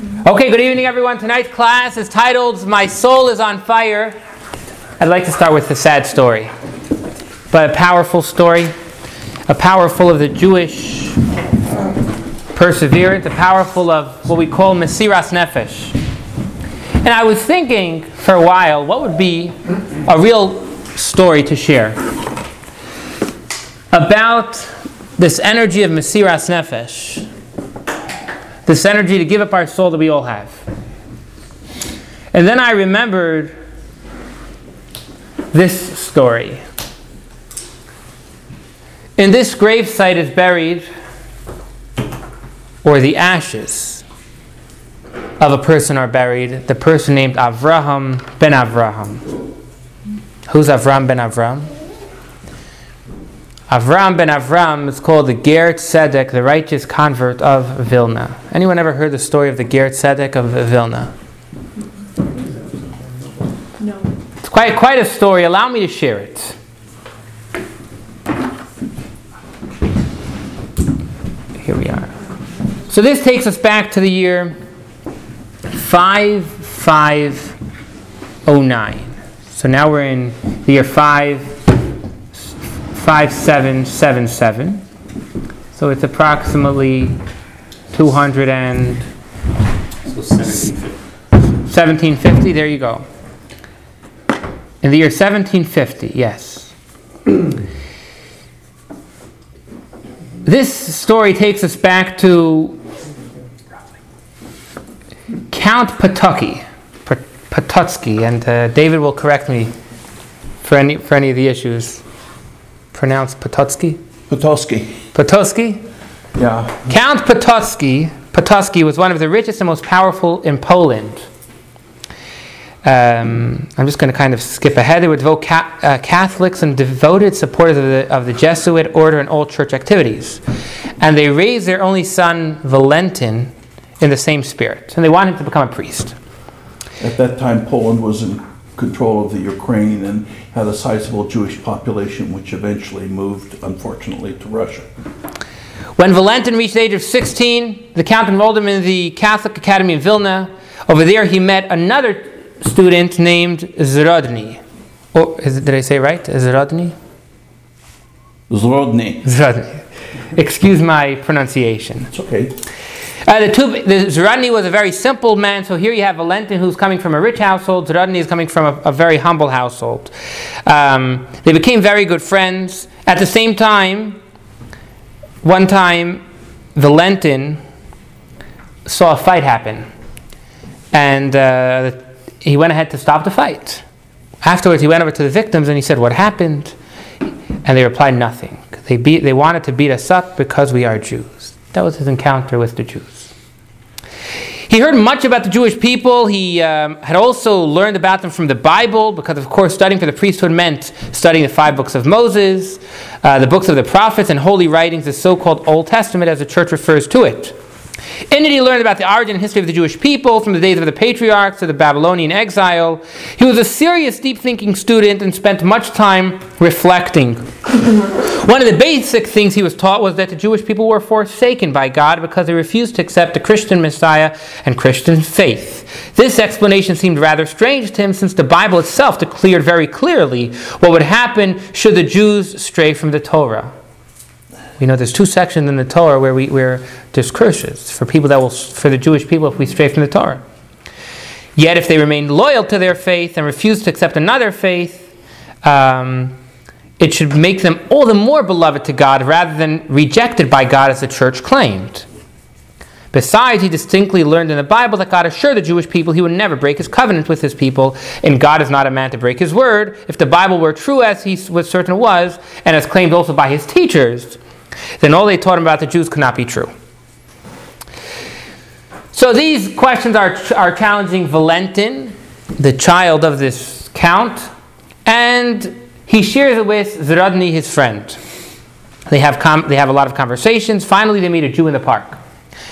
Okay, good evening, everyone. Tonight's class is titled My Soul is on Fire. I'd like to start with a sad story, but a powerful story, a powerful of the Jewish perseverance, a powerful of what we call Mesiras Nefesh. And I was thinking for a while what would be a real story to share about this energy of Mesiras Nefesh this energy to give up our soul that we all have. And then I remembered this story. In this gravesite is buried, or the ashes of a person are buried, the person named Avraham ben Avraham. Who's Avraham ben Avraham? Avram ben Avram is called the Ger Tzedek, the righteous convert of Vilna. Anyone ever heard the story of the Ger Tzedek of Vilna? No. It's quite, quite a story. Allow me to share it. Here we are. So this takes us back to the year 5509. So now we're in the year 5 5777. So it's approximately 200 and So 1750. 1750. There you go. In the year 1750, yes. this story takes us back to Count Patucky, Patutsky, and uh, David will correct me for any, for any of the issues pronounced Potocki? Potocki. Potocki? Yeah. Count Potocki, Potocki was one of the richest and most powerful in Poland. Um, I'm just going to kind of skip ahead. They were devout ca- uh, Catholics and devoted supporters of the, of the Jesuit order and all church activities. And they raised their only son, Valentin, in the same spirit. And they wanted him to become a priest. At that time, Poland was in control of the Ukraine and had a sizable Jewish population, which eventually moved, unfortunately, to Russia. When Valentin reached the age of 16, the Count enrolled him in the Catholic Academy in Vilna. Over there, he met another student named Zrodny. Oh, it, did I say right? Zrodny? Zrodny. Zrodny. Excuse my pronunciation. It's okay. Uh, the two, the was a very simple man. So here you have Valentin, who's coming from a rich household. Zrodny is coming from a, a very humble household. Um, they became very good friends. At the same time, one time, the Valentin saw a fight happen, and uh, he went ahead to stop the fight. Afterwards, he went over to the victims and he said, "What happened?" And they replied, "Nothing. They beat. They wanted to beat us up because we are Jews." That was his encounter with the Jews. He heard much about the Jewish people. He um, had also learned about them from the Bible, because, of course, studying for the priesthood meant studying the five books of Moses, uh, the books of the prophets, and holy writings, the so called Old Testament, as the church refers to it. In it, he learned about the origin and history of the Jewish people from the days of the patriarchs to the Babylonian exile. He was a serious, deep thinking student and spent much time reflecting. One of the basic things he was taught was that the Jewish people were forsaken by God because they refused to accept the Christian Messiah and Christian faith. This explanation seemed rather strange to him since the Bible itself declared very clearly what would happen should the Jews stray from the Torah. We know there's two sections in the Torah where, we, where there's curses for people that will, for the Jewish people if we stray from the Torah. Yet, if they remain loyal to their faith and refuse to accept another faith, um, it should make them all the more beloved to God rather than rejected by God as the church claimed. Besides, he distinctly learned in the Bible that God assured the Jewish people he would never break his covenant with his people, and God is not a man to break his word. If the Bible were true as he was certain it was, and as claimed also by his teachers, then all they taught him about the Jews could not be true. So these questions are, are challenging Valentin, the child of this count, and he shares it with Zrodny, his friend. They have, com- they have a lot of conversations. Finally, they meet a Jew in the park.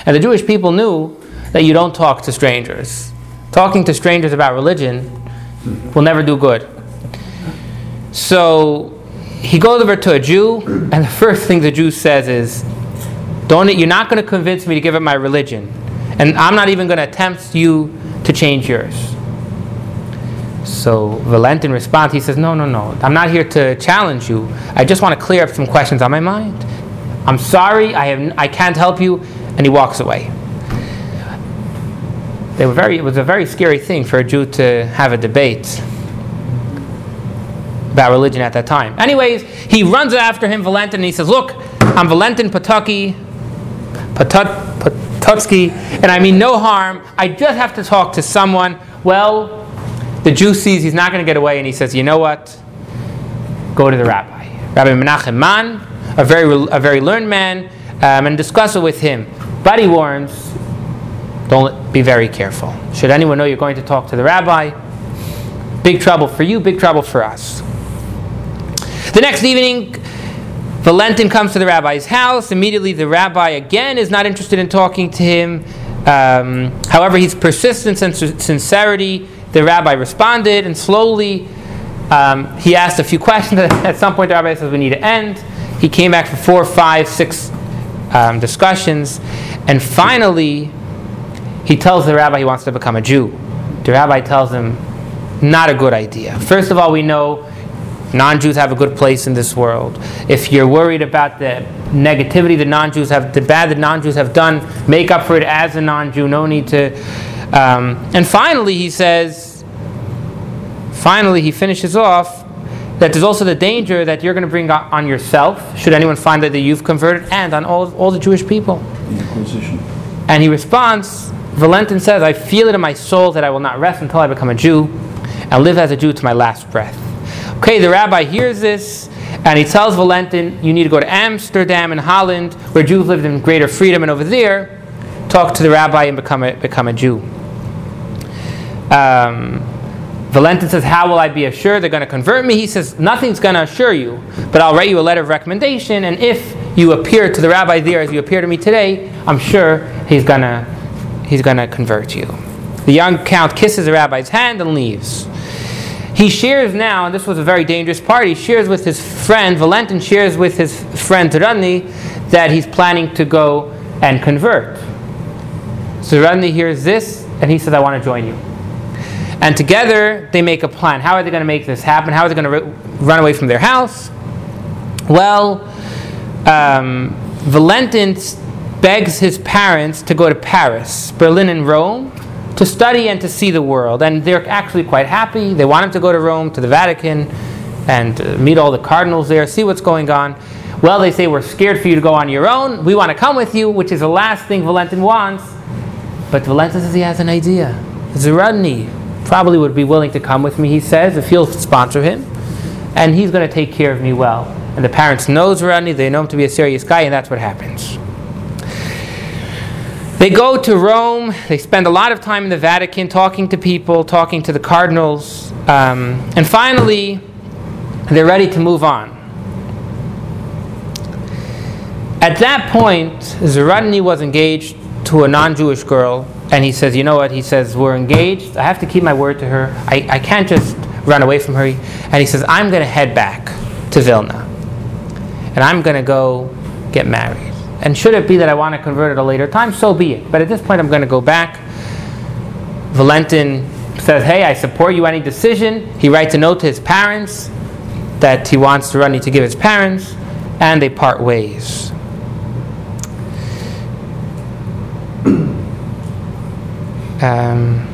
And the Jewish people knew that you don't talk to strangers. Talking to strangers about religion will never do good. So he goes over to a Jew, and the first thing the Jew says is, "Don't you're not going to convince me to give up my religion." And I'm not even going to attempt you to change yours. So Valentin responds, he says, No, no, no. I'm not here to challenge you. I just want to clear up some questions on my mind. I'm sorry, I, have, I can't help you. And he walks away. They were very, it was a very scary thing for a Jew to have a debate about religion at that time. Anyways, he runs after him, Valentin, and he says, Look, I'm Valentin Potocki, Potut, Potutsky, and I mean no harm. I just have to talk to someone. Well, the Jew sees he's not going to get away, and he says, You know what? Go to the rabbi. Rabbi Menachem Man, a very, a very learned man, um, and discuss it with him. But he warns, don't be very careful. Should anyone know you're going to talk to the rabbi, big trouble for you, big trouble for us. The next evening, Valentin comes to the rabbi's house. Immediately, the rabbi again is not interested in talking to him. Um, however, his persistence and sincerity, the rabbi responded, and slowly um, he asked a few questions. At some point, the rabbi says, We need to end. He came back for four, five, six um, discussions, and finally, he tells the rabbi he wants to become a Jew. The rabbi tells him, not a good idea. First of all, we know non Jews have a good place in this world. If you're worried about the negativity the non Jews have, the bad the non Jews have done, make up for it as a non Jew. No need to. Um, and finally, he says, finally, he finishes off that there's also the danger that you're going to bring on yourself, should anyone find that you've converted, and on all, all the Jewish people. And he responds, Valentin says, I feel it in my soul that I will not rest until I become a Jew and live as a Jew to my last breath. Okay, the rabbi hears this and he tells Valentin, You need to go to Amsterdam and Holland, where Jews lived in greater freedom, and over there, talk to the rabbi and become a, become a Jew. Um, Valentin says, How will I be assured they're going to convert me? He says, Nothing's going to assure you, but I'll write you a letter of recommendation, and if you appear to the rabbi there as you appear to me today, I'm sure he's going to he's going to convert you. The young count kisses the rabbi's hand and leaves. He shares now, and this was a very dangerous part, he shares with his friend, Valentin shares with his friend Radny that he's planning to go and convert. So Radny hears this, and he says, I want to join you. And together they make a plan. How are they going to make this happen? How are they going to run away from their house? Well, um, Valentin begs his parents to go to Paris, Berlin, and Rome to study and to see the world. And they're actually quite happy. They want him to go to Rome, to the Vatican, and uh, meet all the cardinals there, see what's going on. Well, they say, We're scared for you to go on your own. We want to come with you, which is the last thing Valentin wants. But Valentin says he has an idea. Zaradny probably would be willing to come with me, he says, if he'll sponsor him. And he's going to take care of me well. And the parents know Zaradny, they know him to be a serious guy, and that's what happens. They go to Rome, they spend a lot of time in the Vatican talking to people, talking to the cardinals, um, and finally, they're ready to move on. At that point, Zaradny was engaged to a non Jewish girl, and he says, You know what? He says, We're engaged. I have to keep my word to her. I, I can't just run away from her. And he says, I'm going to head back to Vilna, and I'm going to go get married. And should it be that I want to convert at a later time, so be it. But at this point, I'm going to go back. Valentin says, Hey, I support you any decision. He writes a note to his parents that he wants Zaradny to give his parents, and they part ways. Um,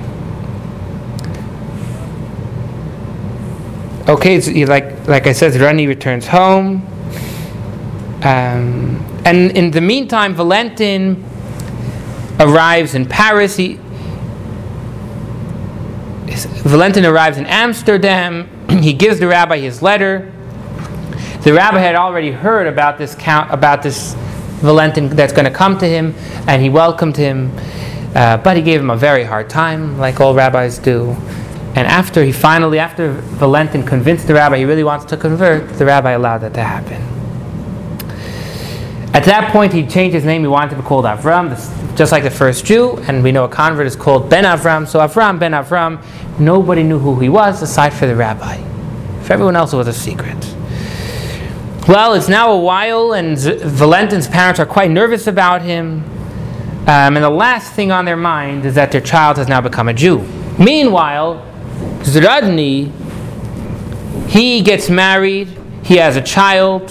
okay, so like like I said, Zaradny returns home. Um, and in the meantime, Valentin arrives in Paris. He, Valentin arrives in Amsterdam. he gives the rabbi his letter. The rabbi had already heard about this count, about this Valentin that's going to come to him, and he welcomed him. Uh, but he gave him a very hard time, like all rabbis do. And after he finally, after Valentin convinced the rabbi he really wants to convert, the rabbi allowed that to happen. At that point, he changed his name. He wanted to be called Avram, just like the first Jew. And we know a convert is called Ben Avram. So Avram, Ben Avram, nobody knew who he was aside for the rabbi. For everyone else, it was a secret. Well, it's now a while, and Valentin's parents are quite nervous about him. Um, and the last thing on their mind is that their child has now become a Jew. Meanwhile, Zradny, he gets married, he has a child,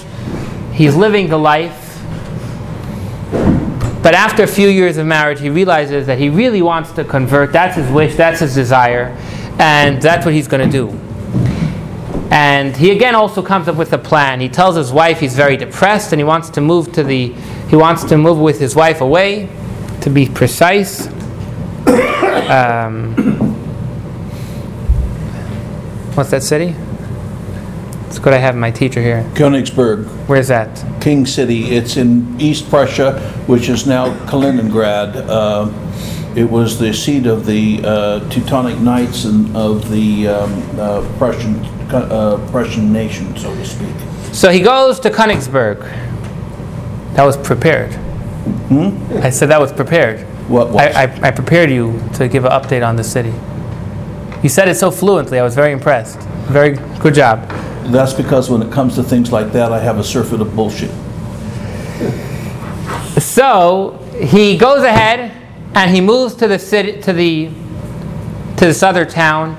he's living the life. But after a few years of marriage, he realizes that he really wants to convert. That's his wish, that's his desire, and that's what he's going to do. And he again also comes up with a plan. He tells his wife he's very depressed and he wants to move to the he wants to move with his wife away, to be precise. Um, what's that city? It's good I have my teacher here. Königsberg, Where's that? King City. It's in East Prussia, which is now Kaliningrad. Uh, It was the seat of the uh, Teutonic Knights and of the um, uh, Prussian, uh, Prussian nation, so to speak. So he goes to Königsberg. That was prepared. I said that was prepared. What was? I, I, I prepared you to give an update on the city. You said it so fluently, I was very impressed. Very good job. That's because when it comes to things like that, I have a surfeit of bullshit. So he goes ahead and he moves to the city to the to this other town,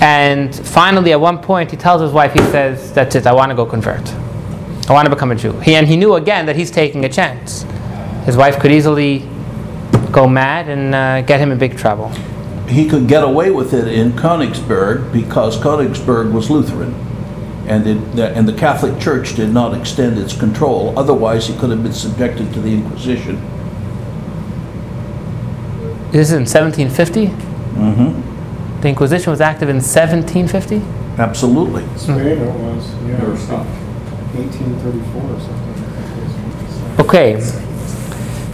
and finally at one point he tells his wife, he says, "That's it. I want to go convert. I want to become a Jew." He and he knew again that he's taking a chance. His wife could easily go mad and uh, get him in big trouble. He could get away with it in Königsberg because Königsberg was Lutheran. And, it, and the Catholic Church did not extend its control. Otherwise, he could have been subjected to the Inquisition. This is in 1750. Mm-hmm. The Inquisition was active in 1750. Absolutely. Spain it was, yeah, or something, 1834 or something. Okay.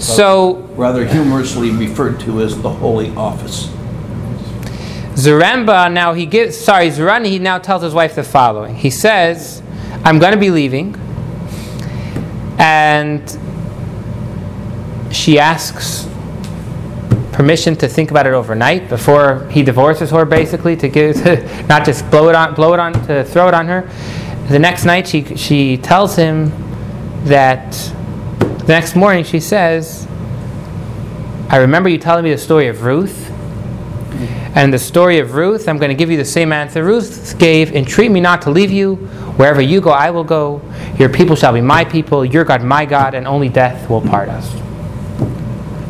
So Rather humorously referred to as the Holy Office. Zaremba now he gives sorry Zarani he now tells his wife the following. He says, "I'm going to be leaving," and she asks permission to think about it overnight before he divorces her, basically to give not just blow it on blow it on to throw it on her. The next night she she tells him that the next morning she says, "I remember you telling me the story of Ruth." And the story of Ruth, I'm going to give you the same answer Ruth gave Entreat me not to leave you. Wherever you go, I will go. Your people shall be my people, your God, my God, and only death will part us.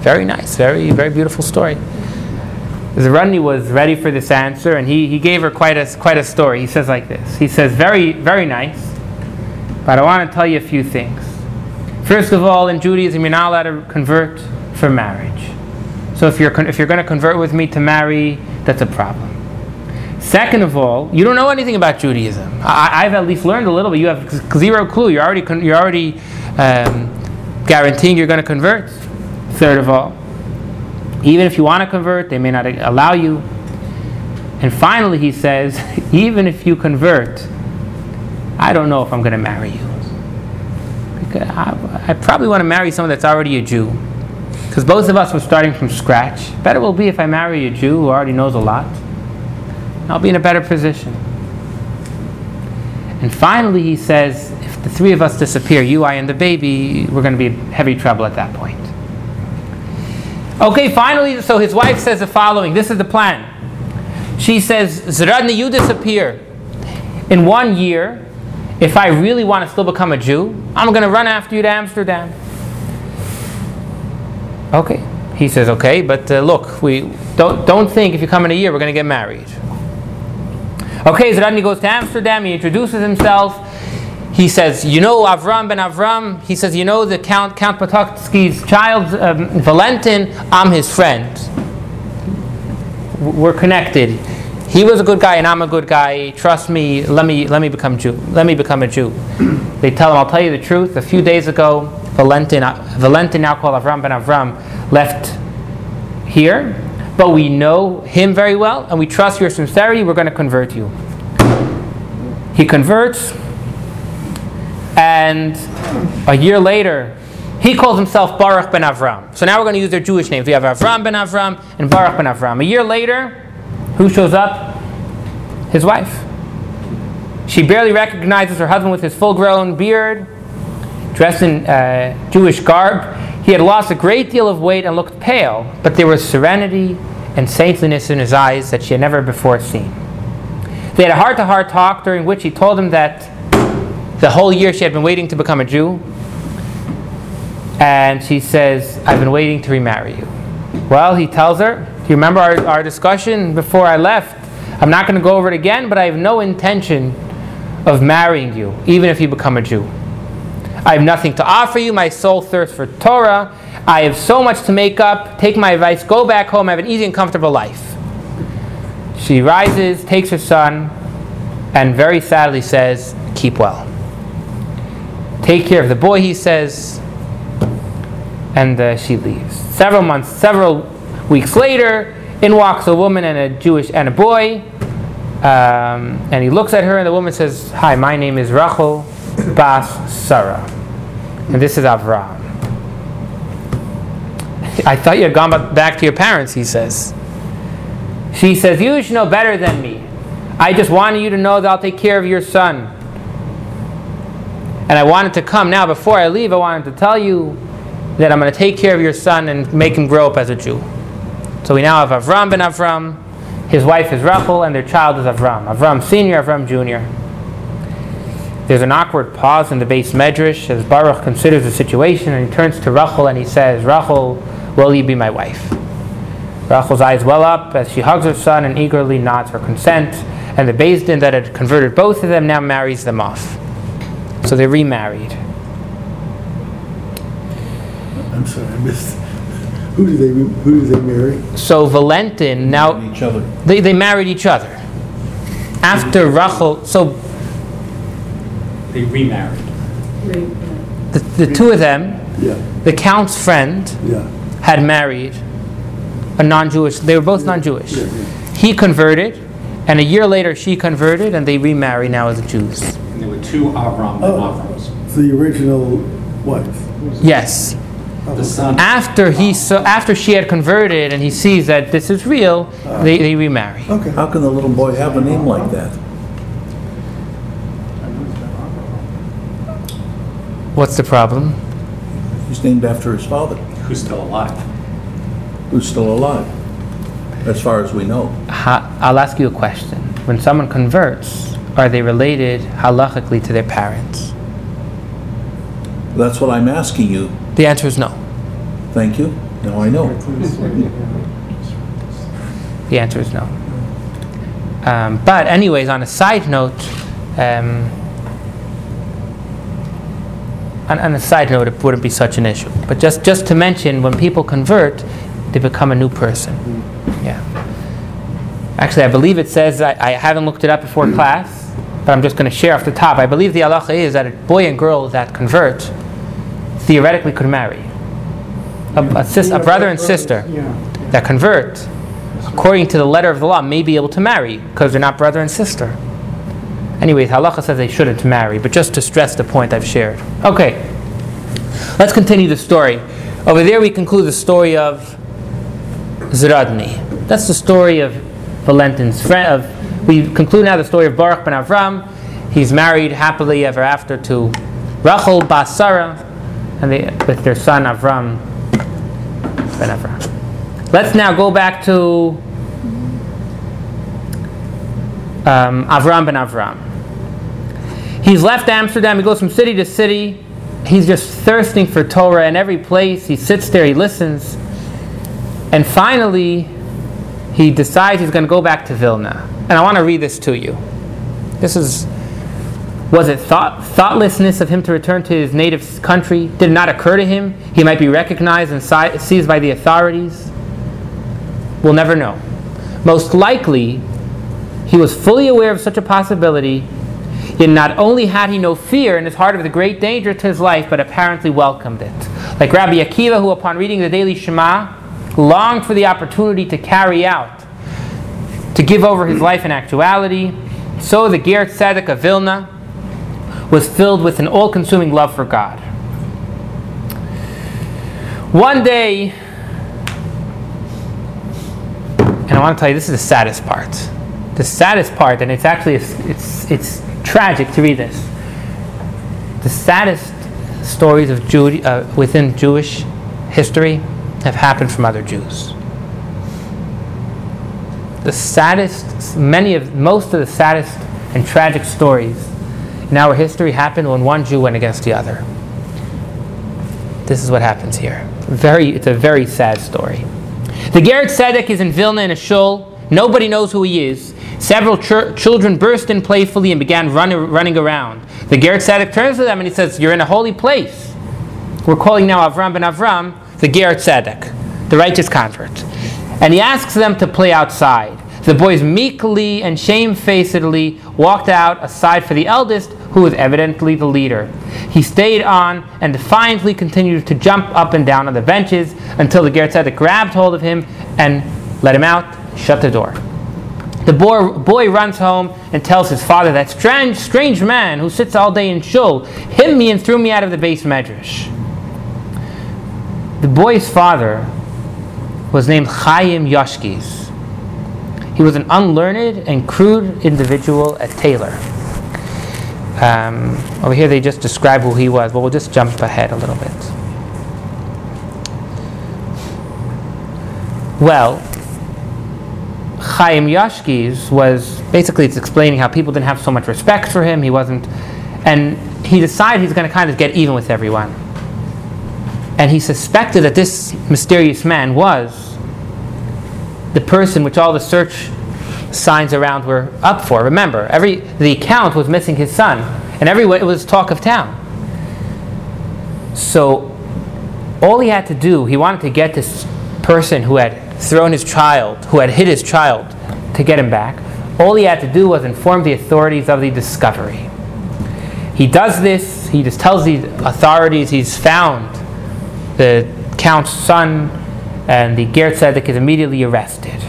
Very nice, very, very beautiful story. Zarani was ready for this answer, and he, he gave her quite a, quite a story. He says like this He says, Very, very nice, but I want to tell you a few things. First of all, in Judaism, you're not allowed to convert for marriage. So if you're, if you're going to convert with me to marry, that's a problem. Second of all, you don't know anything about Judaism. I, I've at least learned a little bit. You have zero clue. You're already, con- you're already um, guaranteeing you're going to convert. Third of all, even if you want to convert, they may not allow you. And finally, he says, even if you convert, I don't know if I'm going to marry you. Because I, I probably want to marry someone that's already a Jew. Because both of us were starting from scratch. Better will be if I marry a Jew who already knows a lot. I'll be in a better position. And finally, he says, if the three of us disappear, you, I, and the baby, we're going to be in heavy trouble at that point. Okay, finally, so his wife says the following this is the plan. She says, Zradny, you disappear. In one year, if I really want to still become a Jew, I'm going to run after you to Amsterdam. Okay. He says, okay, but uh, look, we don't, don't think if you come in a year we're going to get married. Okay, Zradny goes to Amsterdam, he introduces himself. He says, you know Avram ben Avram? He says, you know the Count, Count Potocki's child, um, Valentin? I'm his friend. We're connected. He was a good guy and I'm a good guy. Trust me, let me, let me become Jew. Let me become a Jew. They tell him, I'll tell you the truth. A few days ago, Valentin, Valentin now called Avram ben Avram, left here, but we know him very well and we trust your sincerity. We're going to convert you. He converts, and a year later, he calls himself Baruch ben Avram. So now we're going to use their Jewish names. We have Avram ben Avram and Baruch ben Avram. A year later, who shows up? His wife. She barely recognizes her husband with his full grown beard, dressed in uh, Jewish garb. He had lost a great deal of weight and looked pale, but there was serenity and saintliness in his eyes that she had never before seen. They had a heart to heart talk during which he told him that the whole year she had been waiting to become a Jew. And she says, I've been waiting to remarry you. Well, he tells her, Do you remember our, our discussion before I left? I'm not going to go over it again, but I have no intention of marrying you, even if you become a Jew. I have nothing to offer you. My soul thirsts for Torah. I have so much to make up. Take my advice, go back home, have an easy and comfortable life. She rises, takes her son, and very sadly says, Keep well. Take care of the boy, he says, and uh, she leaves. Several months, several weeks later, in walks a woman and a Jewish and a boy, um, and he looks at her, and the woman says, "Hi, my name is Rachel Bas Sarah, and this is Avraham." I thought you had gone back to your parents, he says. She says, You should know better than me. I just wanted you to know that I'll take care of your son. And I wanted to come now, before I leave, I wanted to tell you that I'm going to take care of your son and make him grow up as a Jew. So we now have Avram ben Avram, his wife is Rachel, and their child is Avram. Avram Senior, Avram Junior. There's an awkward pause in the beis medrash as Baruch considers the situation and he turns to Rachel and he says, Rachel, will you be my wife? Rachel's eyes well up as she hugs her son and eagerly nods her consent, and the Beis Din that had converted both of them now marries them off. So they remarried. I'm sorry, I missed. Who did they, who did they marry? So Valentin now Each other. they, they married each other. After Rachel, so They remarried. the, the two of them, Yeah, the count's friend, yeah. had married a non-Jewish. They were both non-Jewish. Yeah, yeah. He converted, and a year later she converted, and they remarry now as Jews. And there were two Avram ben Oh. Avrams. The original wife. Yes. The son, After he so after she had converted, and he sees that this is real, uh. they, they remarry. Okay. How can the little boy have a name like that? What's the problem? He's named after his father, who's still alive. who's still alive, as far as we know. Ha, I'll ask you a question. When someone converts, are they related halachically to their parents? That's what I'm asking you. The answer is no. Thank you. Now I know. The answer is no. Um, but, anyways, on a side note, um, on, on a side note, it wouldn't be such an issue. But just, just to mention, when people convert, they become a new person. Yeah. Actually, I believe it says, I, I haven't looked it up before class, but I'm just going to share off the top. I believe the halacha is that a boy and girl that convert theoretically could marry. A, a, sis, a brother and sister that convert, according to the letter of the law, may be able to marry because they're not brother and sister. Anyways, halacha says they shouldn't marry, but just to stress the point I've shared. Okay, let's continue the story. Over there, we conclude the story of Zradni. That's the story of Valentin's friend. Of, we conclude now the story of Baruch ben Avram. He's married happily ever after to Rachel bas Sarah, and they, with their son Avram ben Avram. Let's now go back to um, Avram ben Avram. He's left Amsterdam. He goes from city to city. He's just thirsting for Torah in every place. He sits there. He listens, and finally, he decides he's going to go back to Vilna. And I want to read this to you. This is was it thought, thoughtlessness of him to return to his native country? Did it not occur to him he might be recognized and si- seized by the authorities? We'll never know. Most likely, he was fully aware of such a possibility, yet not only had he no fear in his heart of the great danger to his life, but apparently welcomed it. Like Rabbi Akiva, who upon reading the daily Shema, longed for the opportunity to carry out, to give over his life in actuality, so the Ger Tzedek of Vilna was filled with an all consuming love for God. One day, and I want to tell you this is the saddest part. The saddest part, and it's actually it's it's tragic to read this. The saddest stories of Jew, uh, within Jewish history have happened from other Jews. The saddest, many of, most of the saddest and tragic stories in our history happened when one Jew went against the other. This is what happens here. Very, it's a very sad story. The Ger Tzedek is in Vilna in a shul. Nobody knows who he is. Several ch- children burst in playfully and began run, running around. The Ger Tzedek turns to them and he says, You're in a holy place. We're calling now Avram ben Avram the Ger Tzedek, the righteous convert. And he asks them to play outside. The boys meekly and shamefacedly walked out aside for the eldest, who was evidently the leader. He stayed on and defiantly continued to jump up and down on the benches until the Ger Tzedek grabbed hold of him and let him out, shut the door. The boy, boy runs home and tells his father that strange, strange man who sits all day in shul hit me and threw me out of the beis medrash. The boy's father was named Chaim Yoshkis. He was an unlearned and crude individual at Taylor. Um, over here, they just describe who he was, but we'll just jump ahead a little bit. Well, Chaim Yashkis was basically it's explaining how people didn't have so much respect for him. He wasn't, and he decided he's going to kind of get even with everyone. And he suspected that this mysterious man was the person which all the search signs around were up for. Remember, every the count was missing his son, and everyone it was talk of town. So all he had to do, he wanted to get this person who had thrown his child, who had hit his child, to get him back. All he had to do was inform the authorities of the discovery. He does this, he just tells the authorities he's found the count's son, and the Ger is immediately arrested.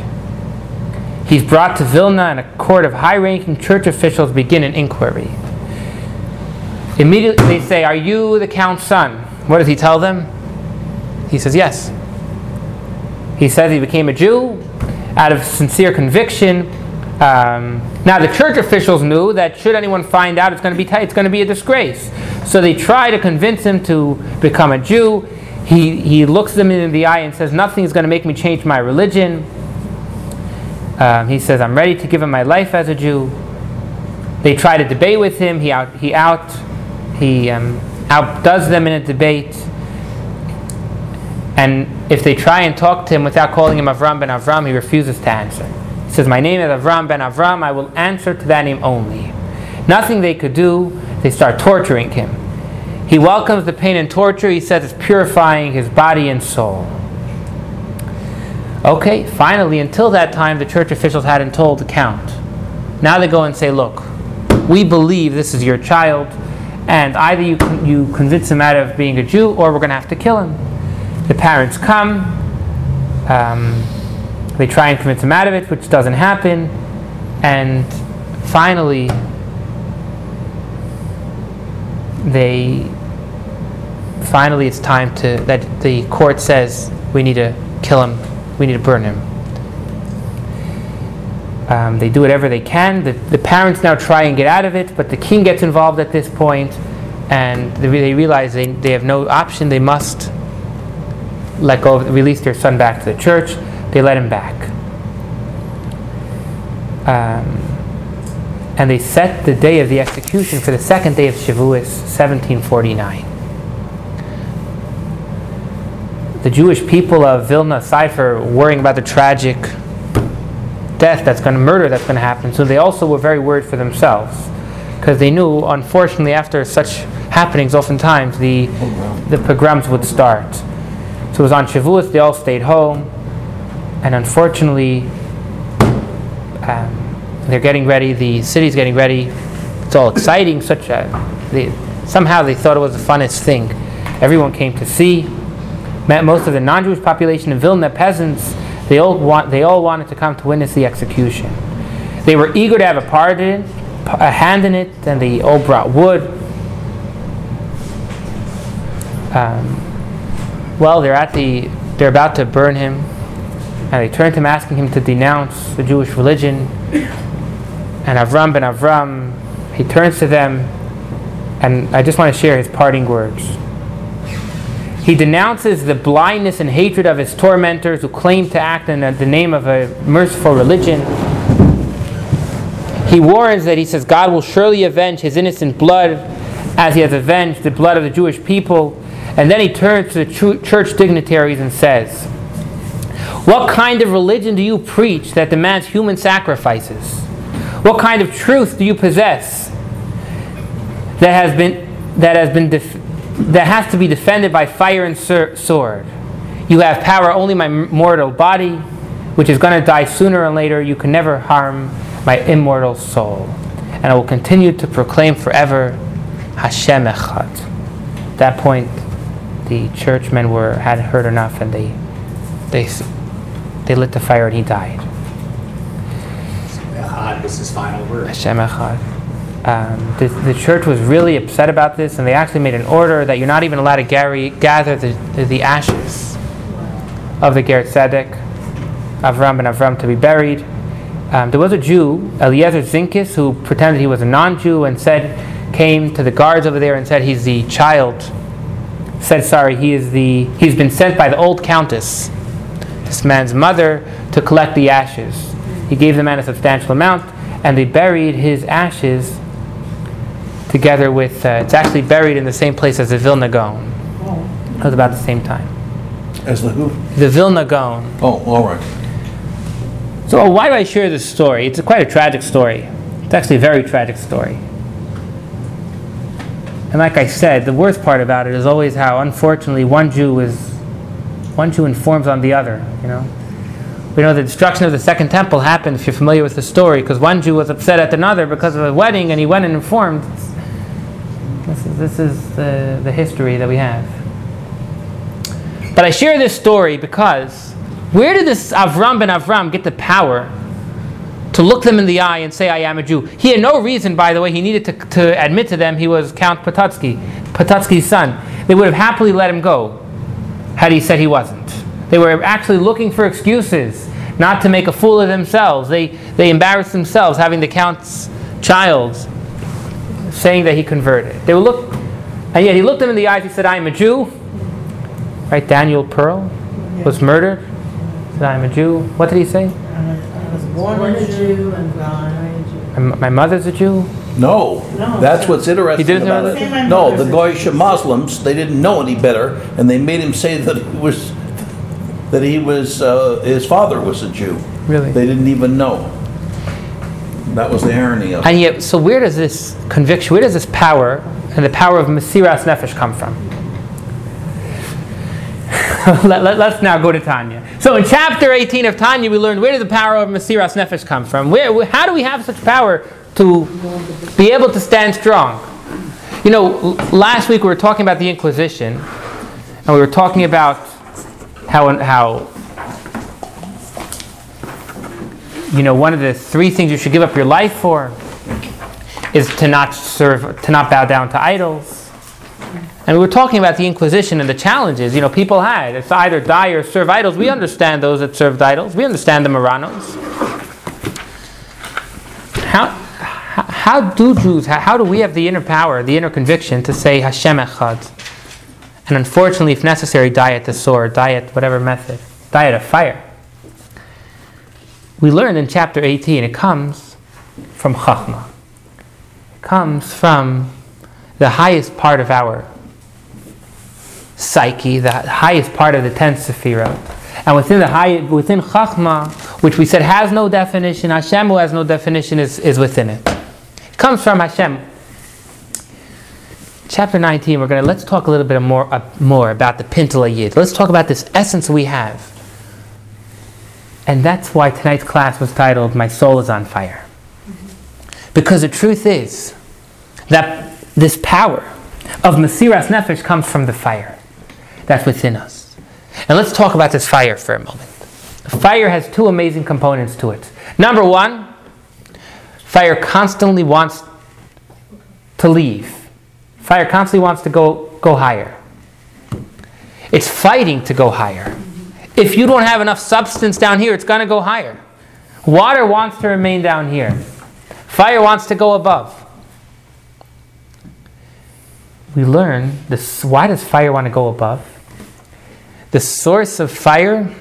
He's brought to Vilna, and a court of high ranking church officials begin an inquiry. Immediately they say, Are you the count's son? What does he tell them? He says, Yes. He says he became a Jew out of sincere conviction. Um, now the church officials knew that should anyone find out, it's going to be t- it's going to be a disgrace. So they try to convince him to become a Jew. He he looks them in the eye and says, "Nothing is going to make me change my religion." Um, he says, "I'm ready to give him my life as a Jew." They try to debate with him. He out he out he um, outdoes them in a debate. And if they try and talk to him without calling him Avram ben Avram, he refuses to answer. He says, My name is Avram ben Avram, I will answer to that name only. Nothing they could do, they start torturing him. He welcomes the pain and torture, he says it's purifying his body and soul. Okay, finally, until that time, the church officials hadn't told the count. Now they go and say, Look, we believe this is your child, and either you, you convince him out of being a Jew or we're going to have to kill him. The parents come, um, they try and convince him out of it, which doesn't happen, and finally, they finally it's time to that the court says we need to kill him, we need to burn him. Um, they do whatever they can. The, the parents now try and get out of it, but the king gets involved at this point, and they, they realize they, they have no option. They must let go, of, release their son back to the church. They let him back. Um, and they set the day of the execution for the second day of Shavuos, 1749. The Jewish people of Vilna, for worrying about the tragic death that's going to murder that's going to happen, so they also were very worried for themselves because they knew, unfortunately, after such happenings, oftentimes the the pogroms would start. So it was on Shavuos, they all stayed home, and unfortunately, um, they're getting ready, the city's getting ready, it's all exciting, such a, they, somehow they thought it was the funnest thing. Everyone came to see. Met most of the non-Jewish population in Vilna, peasants, they all, want, they all wanted to come to witness the execution. They were eager to have a part in it, a hand in it, and they all brought wood. Um, well, they're at the, they're about to burn him, and they turn to him asking him to denounce the Jewish religion. And Avram ben Avram, he turns to them, and I just want to share his parting words. He denounces the blindness and hatred of his tormentors who claim to act in the name of a merciful religion. He warns that he says God will surely avenge his innocent blood as he has avenged the blood of the Jewish people. And then he turns to the church dignitaries and says, What kind of religion do you preach that demands human sacrifices? What kind of truth do you possess that has been, that has been def- that has to be defended by fire and sword. You have power only my mortal body, which is going to die sooner or later. You can never harm my immortal soul. And I will continue to proclaim forever Hashem Echad. At that point, the churchmen were had heard enough, and they they they lit the fire, and he died. Echad was his final word. Hashem Echad um, the, the, church was really upset about this, and they actually made an order that you're not even allowed to gary, gather the, the, the, ashes of the Ger Tzedek, Avram and Avram, to be buried. Um, there was a Jew, Eliezer Zinkis, who pretended he was a non-Jew and said, came to the guards over there and said he's the child. Said sorry, he is the he's been sent by the old countess, this man's mother, to collect the ashes. He gave the man a substantial amount, and they buried his ashes together with, uh, it's actually buried in the same place as the Vilna Gaon. It was about the same time. As the who? The Vilna Gaon. Oh, all right. So why do I share this story? It's a quite a tragic story. It's actually a very tragic story. And like I said, the worst part about it is always how, unfortunately, one Jew is one Jew informs on the other. You know, we know the destruction of the Second Temple happened. If you're familiar with the story, because one Jew was upset at another because of a wedding, and he went and informed. This is, this is the, the history that we have. But I share this story because where did this Avram ben Avram get the power to look them in the eye and say, I am a Jew? He had no reason, by the way, he needed to, to admit to them he was Count Potocki, Potocki's son. They would have happily let him go had he said he wasn't. They were actually looking for excuses not to make a fool of themselves. They, they embarrassed themselves having the Count's child saying that he converted. They would look, and yet he looked them in the eyes. He said, "I am a Jew." Right? Daniel Pearl was murdered. He said, "I am a Jew." What did he say? Uh, I was born a Jew and gone. My mother's a Jew. No, No. that's what's interesting He didn't about know it. that? Say No, the Goyish Muslims, they didn't know any better, and they made him say that he was, that he was, uh, his father was a Jew. Really? They didn't even know. That was the irony of it. And yet, so where does this conviction, where does this power and the power of Mesiras Nefesh come from? let, us let, now go to Tanya. So in chapter 18 of Tanya, we learned where did the power of Mesiras Nefesh come from? Where, how do we have such power to be able to stand strong? You know, last week we were talking about the Inquisition, and we were talking about how, how you know, one of the three things you should give up your life for is to not serve, to not bow down to idols. And we were talking about the Inquisition and the challenges, you know, people had. It's either die or serve idols. We understand those that served idols. We understand the Marranos. How, how do Jews, how, how do we have the inner power, the inner conviction to say Hashem Echad? And unfortunately, if necessary, die at the sword, die at whatever method, die at a fire we learned in chapter 18 it comes from Chachma. It comes from the highest part of our psyche, the highest part of the ten Sephirot. And within the high, within Chachma, which we said has no definition, Hashem who has no definition is, is within it. It comes from Hashem. Chapter 19, we're going to, let's talk a little bit more, uh, more about the Pintele Yid. Let's talk about this essence we have and that's why tonight's class was titled My Soul is on Fire. Because the truth is that this power of Mesiras Nefesh comes from the fire that's within us. And let's talk about this fire for a moment. Fire has two amazing components to it. Number one, fire constantly wants to leave. Fire constantly wants to go, go higher. It's fighting to go higher. If you don't have enough substance down here, it's going to go higher. Water wants to remain down here. Fire wants to go above. We learn this. Why does fire want to go above? The source of fire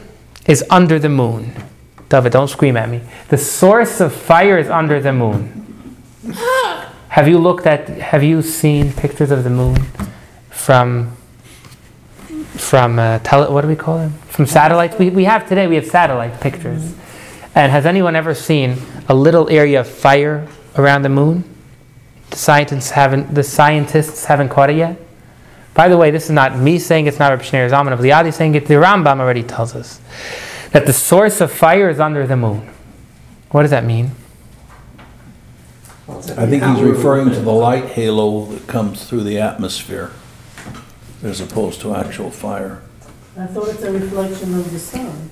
is under the moon. David, don't scream at me. The source of fire is under the moon. Have you looked at, have you seen pictures of the moon from, from, uh, tele, what do we call them? From satellites? We, we have today, we have satellite pictures. And has anyone ever seen a little area of fire around the moon? The scientists haven't, the scientists haven't caught it yet? By the way, this is not me saying it's not Rabbi Shneur Zalman of Liadi saying it. The Rambam already tells us that the source of fire is under the moon. What does that mean? I think he's referring to the light halo that comes through the atmosphere as opposed to actual fire. I thought it's a reflection of the sun.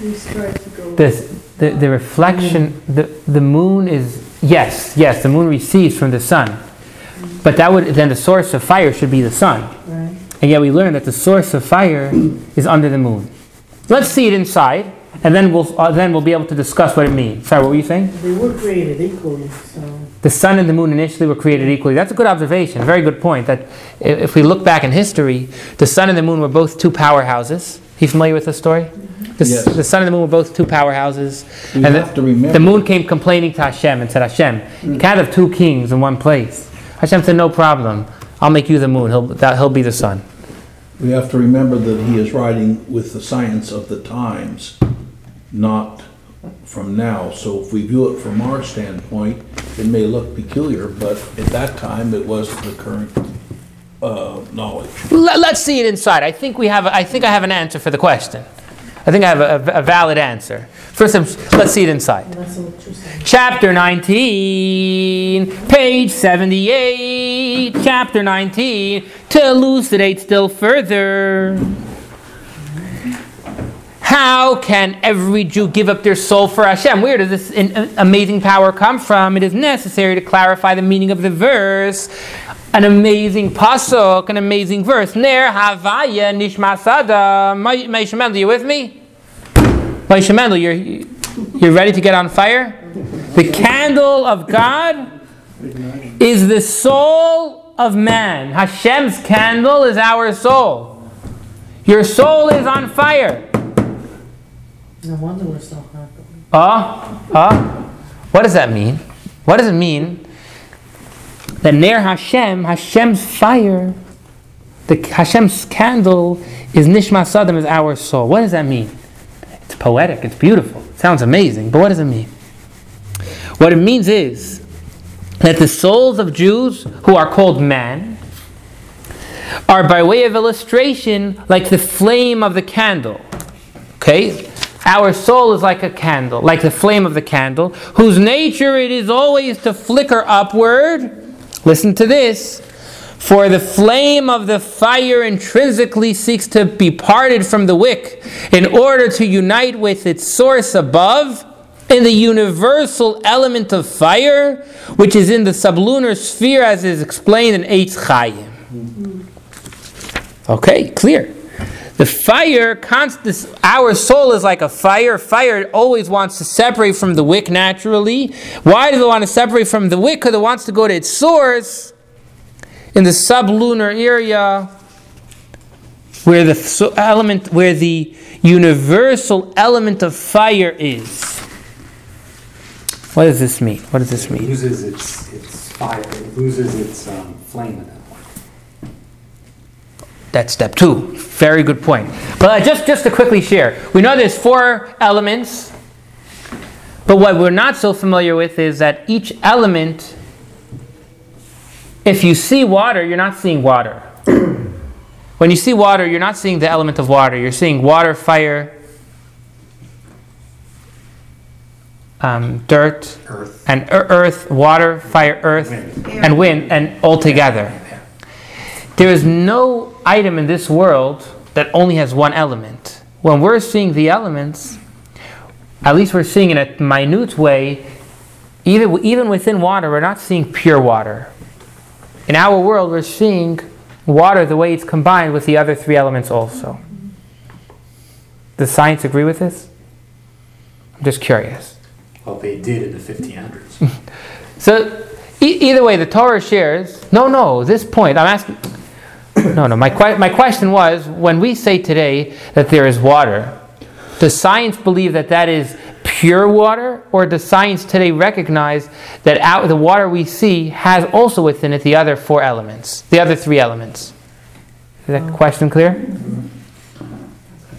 You start to go. This, the, the reflection, the, the moon is, yes, yes, the moon receives from the sun. But that would, then the source of fire should be the sun. Right. And yet we learn that the source of fire is under the moon. Let's see it inside, and then we'll, uh, then we'll be able to discuss what it means. Sorry, what were you saying? They were created equally, so. The sun and the moon initially were created equally. That's a good observation, a very good point. That if we look back in history, the sun and the moon were both two powerhouses. Are you familiar with this story? The, Yes. the sun and the moon were both two powerhouses. We and have the, to remember- the moon came complaining to Hashem and said, Hashem, you can't have two kings in one place. Hashem said, No problem. I'll make you the moon. He'll, that, he'll be the sun. We have to remember that he is writing with the science of the times, not from now. So if we view it from our standpoint, it may look peculiar, but at that time, it was the current uh, knowledge. Let, let's see it inside. I think we have. I think I have an answer for the question. I think I have a, a valid answer. First, let's see it inside. Chapter 19, page 78, chapter 19, to elucidate still further. How can every Jew give up their soul for Hashem? Where does this uh, amazing power come from? It is necessary to clarify the meaning of the verse. An amazing pasuk, an amazing verse. Ner Havaya Nishmas Adam. Moshe Mendel, you with me? Moshe Mendel, you're, you're ready to get on fire? The candle of God is the soul of man. Hashem's candle is our soul. Your soul is on fire. No wonder we're so happy. Uh, uh. What does that mean? What does it mean that Ner Hashem, Hashem's fire, the Hashem's candle is Nishmas Adam, is our soul? What does that mean? It's poetic, it's beautiful, it sounds amazing, but what does it mean? What it means is that the souls of Jews who are called man are, by way of illustration, like the flame of the candle. Okay? Our soul is like a candle, like the flame of the candle, whose nature it is always to flicker upward. Listen to this. For the flame of the fire intrinsically seeks to be parted from the wick in order to unite with its source above in the universal element of fire, which is in the sublunar sphere as is explained in Eitz Chaim. Okay, clear. The fire, const- our soul is like a fire. Fire always wants to separate from the wick naturally. Why does it want to separate from the wick? Because it wants to go to its source in the sublunar area where the element, where the universal element of fire is. What does this mean? What does this It mean? loses its, its fire, it loses its um, flame. That's step two. Very good point. But just, just to quickly share, we know there's four elements, but what we're not so familiar with is that each element, if you see water, you're not seeing water. when you see water, you're not seeing the element of water. You're seeing water, fire, um, dirt, Earth. and ear- earth, water, fire, earth, Wind. and wind, and all together. There is no item in this world that only has one element. When we're seeing the elements, at least we're seeing in a minute way, even, even within water, we're not seeing pure water. In our world, we're seeing water the way it's combined with the other three elements also. Does science agree with this? I'm just curious. Well, they did in the 1500s. So, e- either way, the Torah shares. No, no, this point, I'm asking. No, no. My, que- my question was when we say today that there is water, does science believe that that is pure water, or does science today recognize that out the water we see has also within it the other four elements, the other three elements? Is that oh. question clear?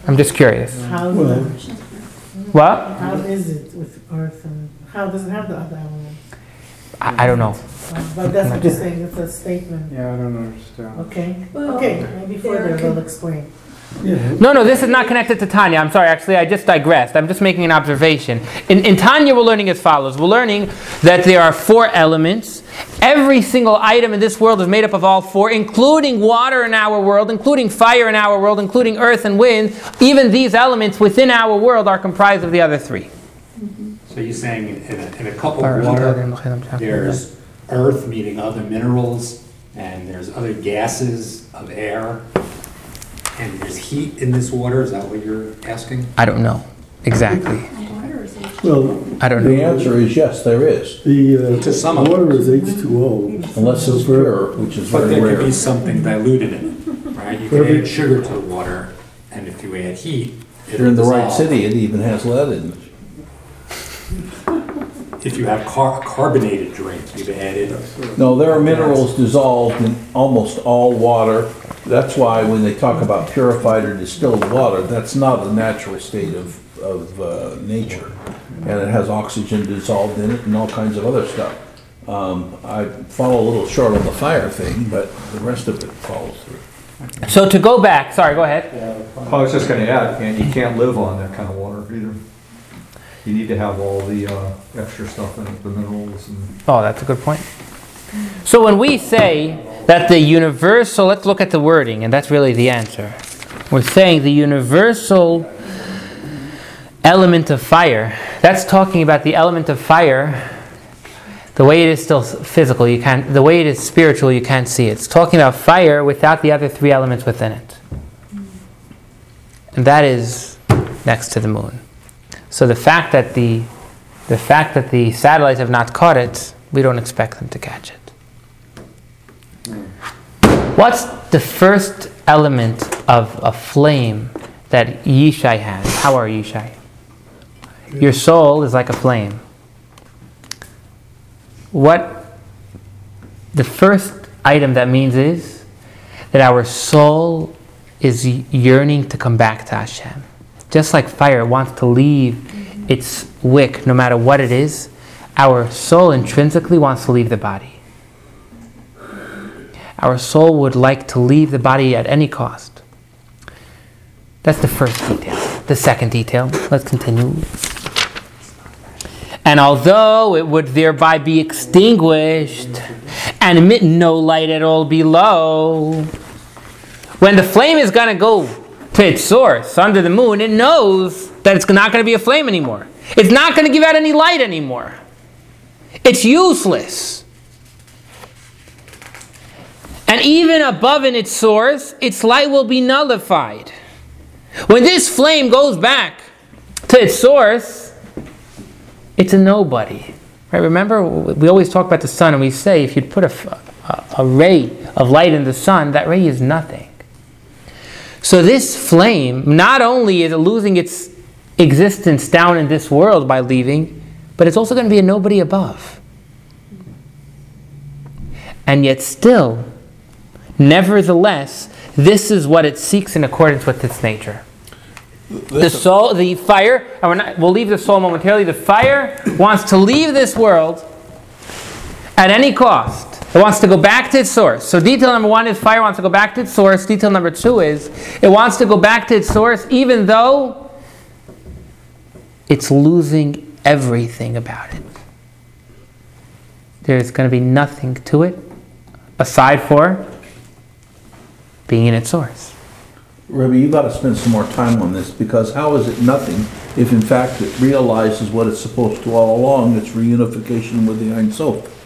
I'm just curious. How, Well- What? how is it with Earth and, how does it have the other elements? I, I don't know. But that's what you're saying, it's a statement. Yeah, I don't understand. Okay, Well, okay, maybe further there they'll explain. Yeah, No, no, this is not connected to Tanya. I'm sorry, actually, I just digressed. I'm just making an observation. In, in Tanya, we're learning as follows We're learning that there are four elements. Every single item in this world is made up of all four, including water in our world, including fire in our world, including earth and wind. Even these elements within our world are comprised of the other three. Mm-hmm. So you're saying in a, in a cup of water, there's earth, meeting other minerals, and there's other gases of air, and there's heat in this water, is that what you're asking? I don't know exactly. Water is H2O. well, I don't The know. answer is yes, there is, the, uh, To some of water is H2O. unless it's pure, which is But very there could rare. be something diluted in it, right? You can add sugar to the water, and if you add heat, If you're in the right dissolve. city, it even has lead in it. If you have car- carbonated drink, you've added, No, there are minerals dissolved in almost all water. That's why when they talk about purified or distilled water, that's not a natural state of, of uh, nature. And it has oxygen dissolved in it and all kinds of other stuff. Um, I fall a little short on the fire thing, but the rest of it follows through. So to go back, sorry, go ahead. I was just gonna add, and you can't live on that kind of water either. You need to have all the uh, extra stuff in it, the minerals and. Oh, that's a good point. So when we say that the universal, let's look at the wording, and that's really the answer. We're saying the universal element of fire, that's talking about the element of fire, the way it is still physical, you can't, the way it is spiritual, you can't see it. It's talking about fire without the other three elements within it. And that is next to the moon. So the fact that the the fact that the satellites have not caught it, we don't expect them to catch it. What's the first element of a flame that Yishai has? How are Yishai? Your soul is like a flame. What the first item that means is that our soul is yearning to come back to Hashem. Just like fire wants to leave mm-hmm. its wick no matter what it is, our soul intrinsically wants to leave the body. Our soul would like to leave the body at any cost. That's the first detail. The second detail, let's continue. And although it would thereby be extinguished and emit no light at all below, when the flame is going to go to its source under the moon, it knows that it's not going to be a flame anymore. It's not going to give out any light anymore. It's useless. And even above in its source, its light will be nullified. When this flame goes back to its source, it's a nobody. Right? Remember, we always talk about the sun, and we say if you put a, a, a ray of light in the sun, that ray is nothing. So this flame, not only is it losing its existence down in this world by leaving, but it's also going to be a nobody above. And yet, still, nevertheless, this is what it seeks in accordance with its nature. The soul, the fire, and we're not, we'll leave the soul momentarily. The fire wants to leave this world at any cost. It wants to go back to its source. So, detail number one is fire wants to go back to its source. Detail number two is it wants to go back to its source even though it's losing everything about it. There's going to be nothing to it aside for being in its source. Rebbe, you gotta spend some more time on this, because how is it nothing if in fact it realizes what it's supposed to all along, it's reunification with the Ein Sof?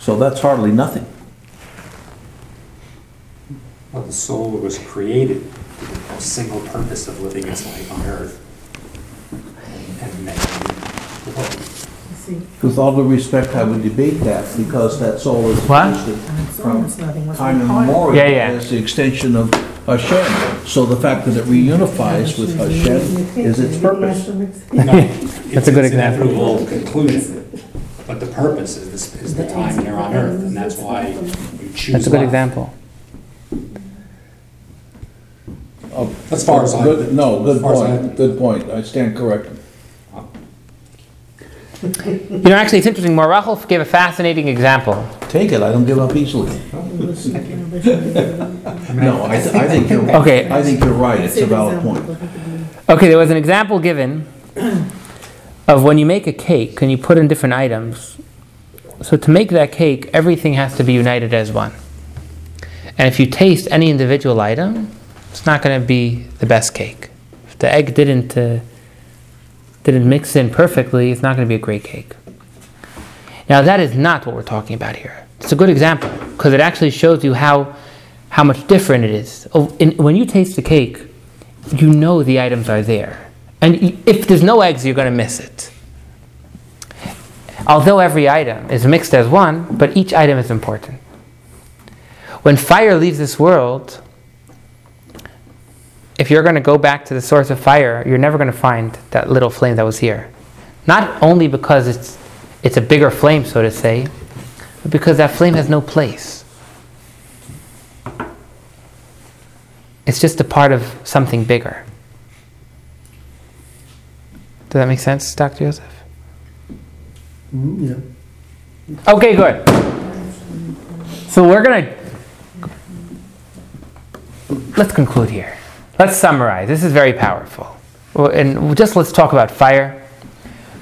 So that's hardly nothing. well, the soul was created with a single purpose of living its life on earth. And making, With all due respect, I would debate that because that soul is What? existed It's from almost nothing. What's time the point? immemorial. Yeah, yeah. As the extension of Hashem. So the fact that it reunifies with Hashem is its purpose. That's a good It's an example. inevitable conclusion, but the purpose is this, is the time they're on earth, and that's why you choose That's a good life. example. Oh, As far as I- Good- No, good as far as I- point, good point. I stand corrected. You know, actually, it's interesting. Morachel gave a fascinating example. Take it, I don't give up easily. No, I, th- I think you're, Okay. I think you're right, it's a valid point. Okay, there was an example given of when you make a cake and you put in different items. So to make that cake, everything has to be united as one. And if you taste any individual item, it's not going to be the best cake. If the egg didn't uh, didn't mix in perfectly, it's not going to be a great cake. Now that is not what we're talking about here. It's a good example because it actually shows you how how much different it is. Oh, in, when you taste the cake, you know the items are there. And if there's no eggs, you're going to miss it. Although every item is mixed as one, but each item is important. When fire leaves this world, if you're going to go back to the source of fire, you're never going to find that little flame that was here. Not only because it's, it's a bigger flame, so to say, but because that flame has no place. It's just a part of something bigger. Does that make sense, Dr. Joseph? Mm, Yeah. Okay, good. So we're gonna let's conclude here. Let's summarize. This is very powerful. And just let's talk about fire.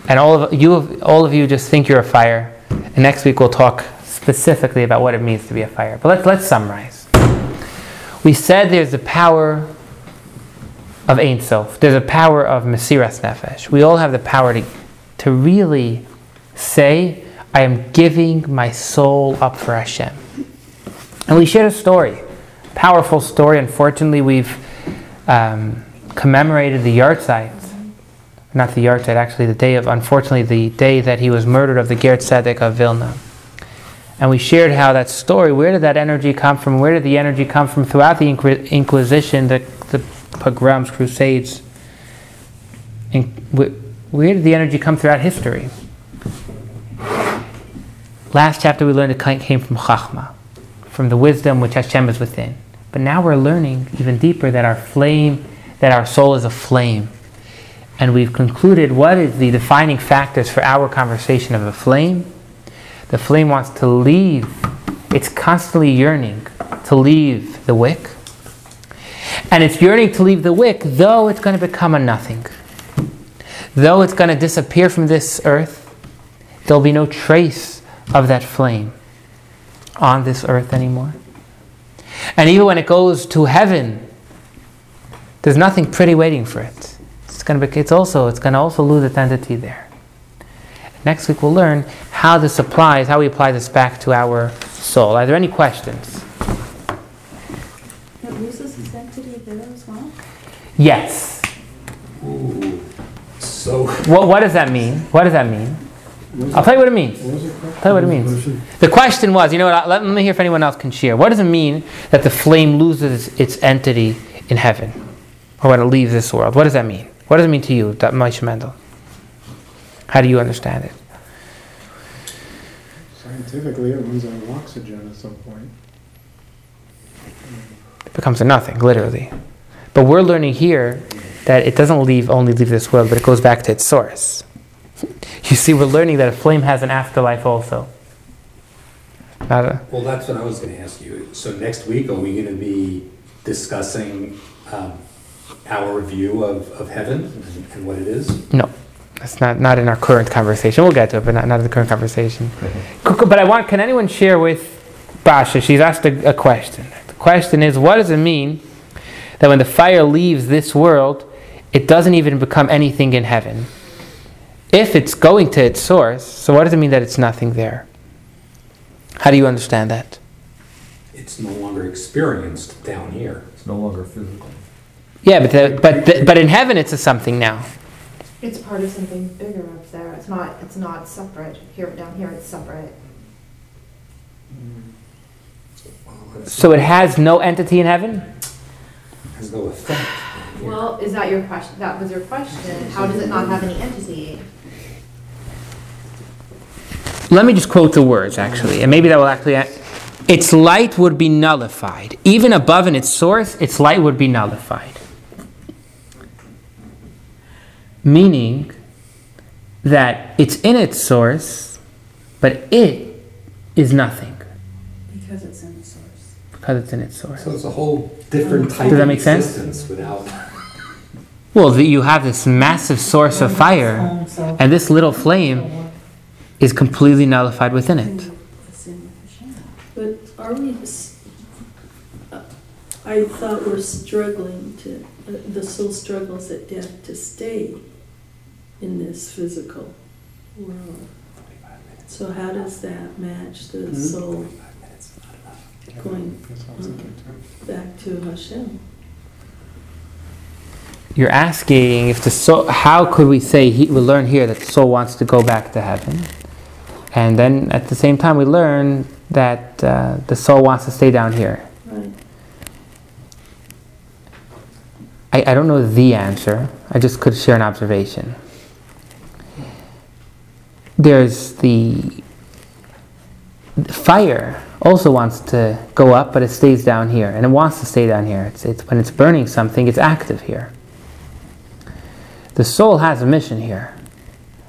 And all of you, all of you, just think you're a fire. And next week we'll talk specifically about what it means to be a fire. But let's let's summarize. We said there's the power of Ein Sof. There's a power of Mesiras Nefesh. We all have the power to, to really say, I am giving my soul up for Hashem. And we shared a story, powerful story. Unfortunately, we've um, commemorated the yahrzeit, not the yahrzeit, actually the day of, unfortunately, the day that he was murdered of the Ger Tzedek of Vilna. And we shared how that story, where did that energy come from? Where did the energy come from throughout the Inqui- Inquisition, the, the pogroms, crusades? Wh- where did the energy come throughout history? Last chapter we learned it came from Chachma, from the wisdom which Hashem is within. But now we're learning even deeper that our flame, that our soul is a flame. And we've concluded what is the defining factors for our conversation of a flame. The flame wants to leave, it's constantly yearning to leave the wick. And it's yearning to leave the wick, though it's going to become a nothing. Though it's going to disappear from this earth, there'll be no trace of that flame on this earth anymore. And even when it goes to heaven, there's nothing pretty waiting for it. It's going to be, it's also it's going to also lose its entity there. Next week we'll learn how this applies, how we apply this back to our soul. Are there any questions? It loses its entity there as well? Yes. Ooh, So, What, what does that mean? What does that mean? I'll tell you what it means. What was it? I'll tell you what it means. The question was, you know what, let, let me hear if anyone else can share. What does it mean that the flame loses its entity in heaven? Or when it leaves this world? What does that mean? What does it mean to you, Dr. Moshe Mendel? How do you understand it? Scientifically, it runs out of oxygen at some point. It becomes a nothing, literally. But we're learning here that it doesn't leave only leave this world, but it goes back to its source. You see, we're learning that a flame has an afterlife also. A, well, that's what I was gonna ask you. So next week, are we gonna be discussing, um, our view of, of heaven and- and what it is? No, that's not, not in our current conversation. We'll get to it, but not, not in the current conversation. Cool, But I want, can anyone share with Basha? She's asked a, a question. The question is, what does it mean that when the fire leaves this world, it doesn't even become anything in heaven? If it's going to its source, so what does it mean that it's nothing there? How do you understand that? It's no longer experienced down here. It's no longer physical. Yeah, but the, but the, but in heaven it's a something now. It's part of something bigger up there. It's not, it's not separate. Here, down here, it's separate. Mm. So it has no entity in heaven? Has no effect. Well, is that your question? That was your question. How does it not have any entity? Let me just quote the words, actually, and maybe that will actually. Its light would be nullified. Even above in its source, its light would be nullified. Meaning that it's in its source, but it is nothing Because it's in the source. because it's in its source. So it's a whole different type Does that of make sense? existence without. Well, the, you have this massive source of fire, and this little flame is completely nullified within it. It's in Hashem. But are we, uh, I thought we're struggling to, uh, the soul struggles at death to stay in this physical world. So how does that match the soul going uh, back to Hashem? You're asking if the soul, how could we say, he, we learn here that the soul wants to go back to heaven? And then at the same time, we learn that uh, the soul wants to stay down here. Right. I, I don't know the answer, I just could share an observation. There's the fire also wants to go up, but it stays down here, and it wants to stay down here. It's, it's when it's burning something, it's active here. The soul has a mission here,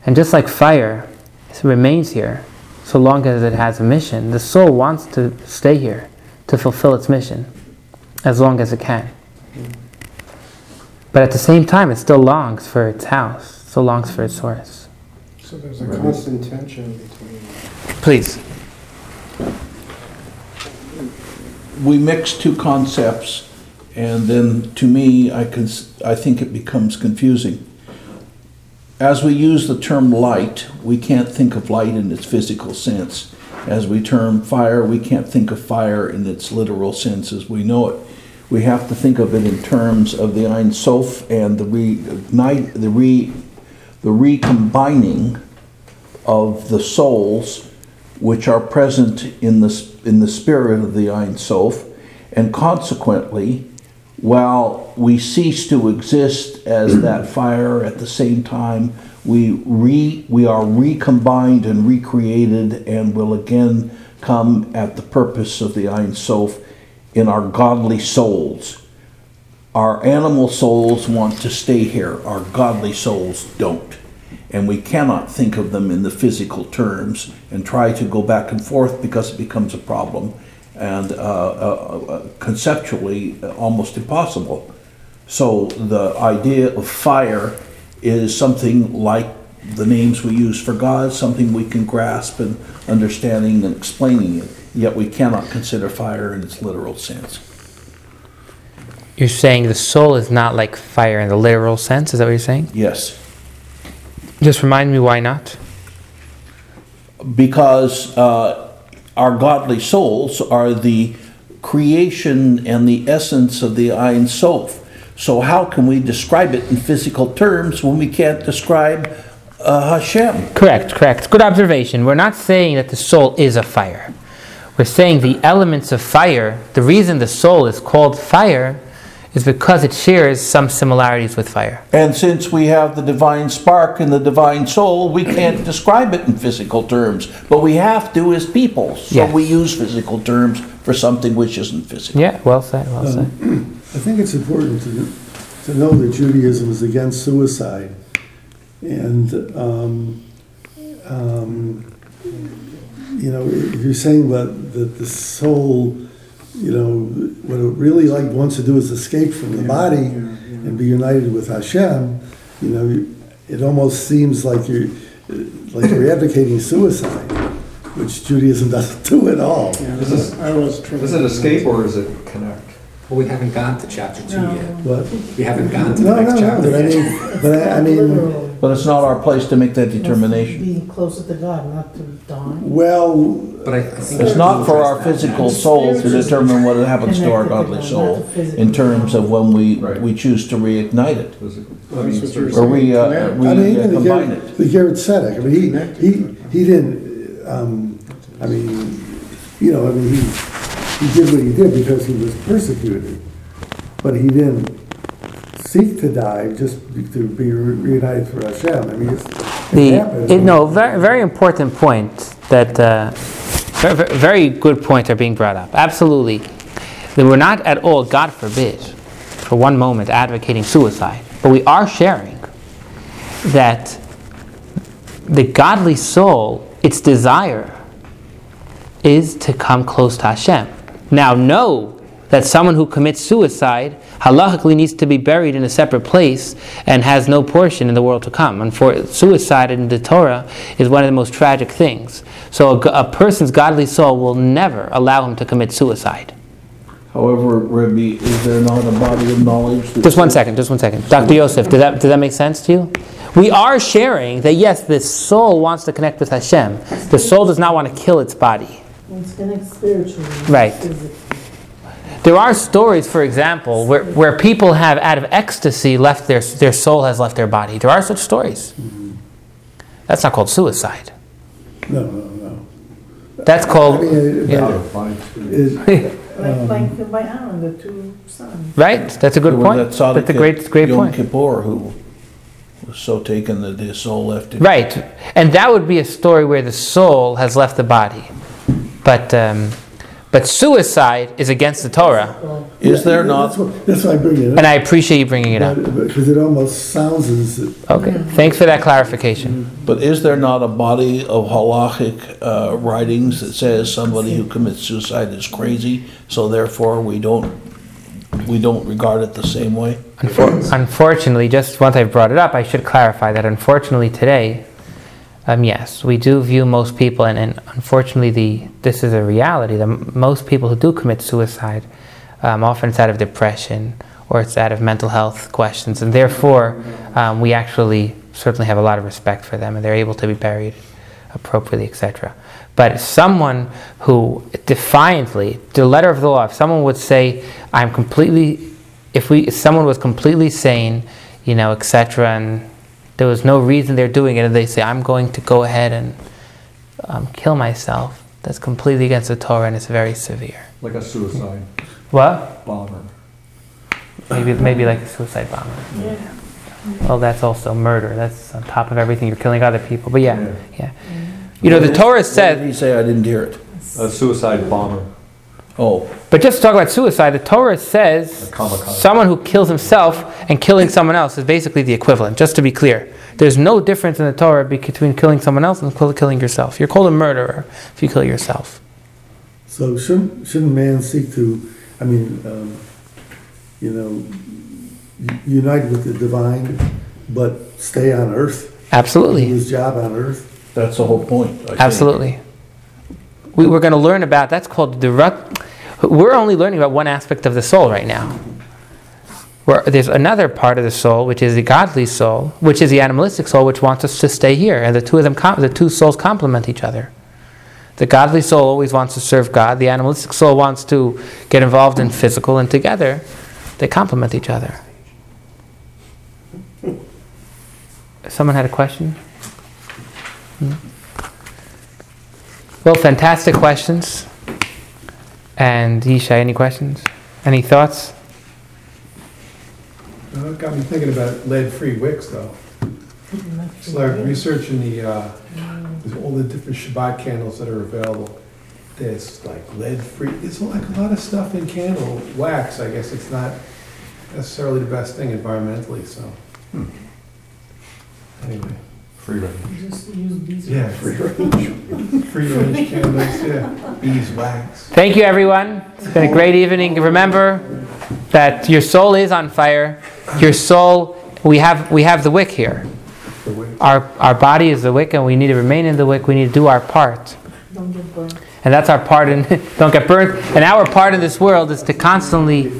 and just like fire it remains here, so long as it has a mission, the soul wants to stay here to fulfill its mission as long as it can. But at the same time, it still longs for its house, still longs for its source. So there's a constant tension between. Please. We mix two concepts, and then to me, I can, I think it becomes confusing. As we use the term light, we can't think of light in its physical sense. As we term fire, we can't think of fire in its literal sense as we know it. We have to think of it in terms of the Ein Sof and the reignite, the re, the recombining of the souls which are present in the, in the spirit of the Ein Sof, and consequently, while we cease to exist as that fire, at the same time, we, re, we are recombined and recreated and will again come at the purpose of the Ein Sof in our godly souls. Our animal souls want to stay here, our godly souls don't and we cannot think of them in the physical terms and try to go back and forth because it becomes a problem and uh, uh, uh, conceptually uh, almost impossible. So the idea of fire is something like the names we use for God, something we can grasp and understanding and explaining it, yet we cannot consider fire in its literal sense. You're saying the soul is not like fire in the literal sense? Is that what you're saying? Yes. Just remind me why not? because uh, our godly souls are the creation and the essence of the Ein Sof. So how can we describe it in physical terms when we can't describe uh, Hashem? Correct, correct. Good observation. We're not saying that the soul is a fire. We're saying the elements of fire, the reason the soul is called fire is because it shares some similarities with fire. And since we have the divine spark and the divine soul, we can't describe it in physical terms, but we have to as people. So Yes. we use physical terms for something which isn't physical. Yeah, well said, well said. I think it's important to, to know that Judaism is against suicide. And, um, um, you know, if you're saying that, that the soul, you know, what it really like wants to do is escape from the body and be united with Hashem, you know, it almost seems like you're, like you're advocating suicide, which Judaism doesn't do at all. Yeah, Is this- I was trying. Is it escape or is it connect? Well, we haven't gone to chapter two No. yet. What? We haven't gone to No, the no, next no, chapter but I yet. mean, but I, I mean, Literally. But it's not our place to make that determination. Being closer to God, not to Don. well, But I I think. It's not for our physical soul to determine what happens to our godly soul in terms of when we, we choose to reignite it. Physically. That's what you're Or we, uh, saying. we I mean, uh, even the combine Garrett, it. the Ger Tzedek, I mean, he, he, he didn't, um, I mean, you know, I mean, he, he did what he did because he was persecuted. But he didn't seek to die just to be reunited for Hashem. I mean, it's, it The, happens. it, no, very, very important point that, uh, very, very good points are being brought up. Absolutely. That we're not at all, God forbid, for one moment advocating suicide, but we are sharing that the godly soul, its desire, is to come close to Hashem. Now, know that someone who commits suicide halachically needs to be buried in a separate place and has no portion in the world to come. And for suicide in the Torah is one of the most tragic things. So a person's godly soul will never allow him to commit suicide. However, Rebbe, is there not a body of knowledge? that Just one second, just one second. Dr. Yosef, did that, did that make sense to you? We are sharing that yes, the soul wants to connect with Hashem. The soul does not want to kill its body. It's connected spiritually. Right. There are stories, for example, where, where people have, out of ecstasy, left their, their soul has left their body. There are such stories. Mm-hmm. That's not called suicide. No, no, no. That's I called, mean, Yeah. it- it- um, Like, like by Aaron, the two sons. right? That's a good There point. that That's a great, at great Yom point. Kippur who was so taken that his soul left him. Right. And that would be a story where the soul has left the body. But, um, but suicide is against the Torah. Is there yeah, not? That's why, that's why I bring it up. And I appreciate you bringing it up. Because it almost sounds as if Okay. Thanks for that clarification. But is there not a body of halachic uh, writings that says somebody who commits suicide is crazy, so therefore we don't we don't regard it the same way? Unfor- unfortunately, just once I've brought it up, I should clarify that unfortunately today, um, yes, we do view most people, and, and unfortunately, the this is a reality. most people who do commit suicide, um, often it's out of depression or it's out of mental health questions, and therefore, um, we actually certainly have a lot of respect for them, and they're able to be buried appropriately, etc. But someone who defiantly, the letter of the law, if someone would say, "I'm completely," if we, if someone was completely sane, you know, etc., and there was no reason they're doing it, and they say, "I'm going to go ahead and um, kill myself," that's completely against the Torah, and it's very severe. Like a suicide What? bomber. Maybe, maybe like a suicide bomber. Yeah. Well, that's also murder. That's on top of everything. You're killing other people. But yeah, Yeah. yeah. You know, the Torah What did said. he say? I didn't hear it. A suicide bomber. Oh, But just to talk about suicide, the Torah says someone who kills himself and killing someone else is basically the equivalent, just to be clear. There's no difference in the Torah between killing someone else and killing yourself. You're called a murderer if you kill yourself. So shouldn't, shouldn't man seek to, I mean, um, you know, unite with the divine, but stay on earth? Do Absolutely. his job on earth? that's the whole point. I think. Absolutely. We, we're going to learn about that's called the rut. We're only learning about one aspect of the soul right now. Where there's another part of the soul, which is the godly soul, which is the animalistic soul, which wants us to stay here, and the two of them, com- the two souls complement each other. The godly soul always wants to serve God. The animalistic soul wants to get involved in physical, and together they complement each other. Someone had a question? Hmm? Well, fantastic questions. And Yishai, any questions? Any thoughts? Uh, It got me thinking about lead-free wicks, though. So like researching the, uh, there's all the different Shabbat candles that are available. There's like lead-free, there's like a lot of stuff in candle wax. I guess it's not necessarily the best thing environmentally, so. Anyway, Free range. Just use beeswax. yeah, free range, free range candles, yeah, beeswax. Thank you, everyone. It's been a great evening. Remember that your soul is on fire. Your soul, we have, we have the wick here. The wick. Our, our body is the wick, and we need to remain in the wick. We need to do our part. Don't get burned. And that's our part in, don't get burnt. And our part in this world is to constantly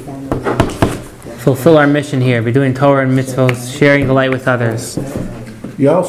fulfill our mission here. We're doing Torah and mitzvahs, sharing the light with others. You also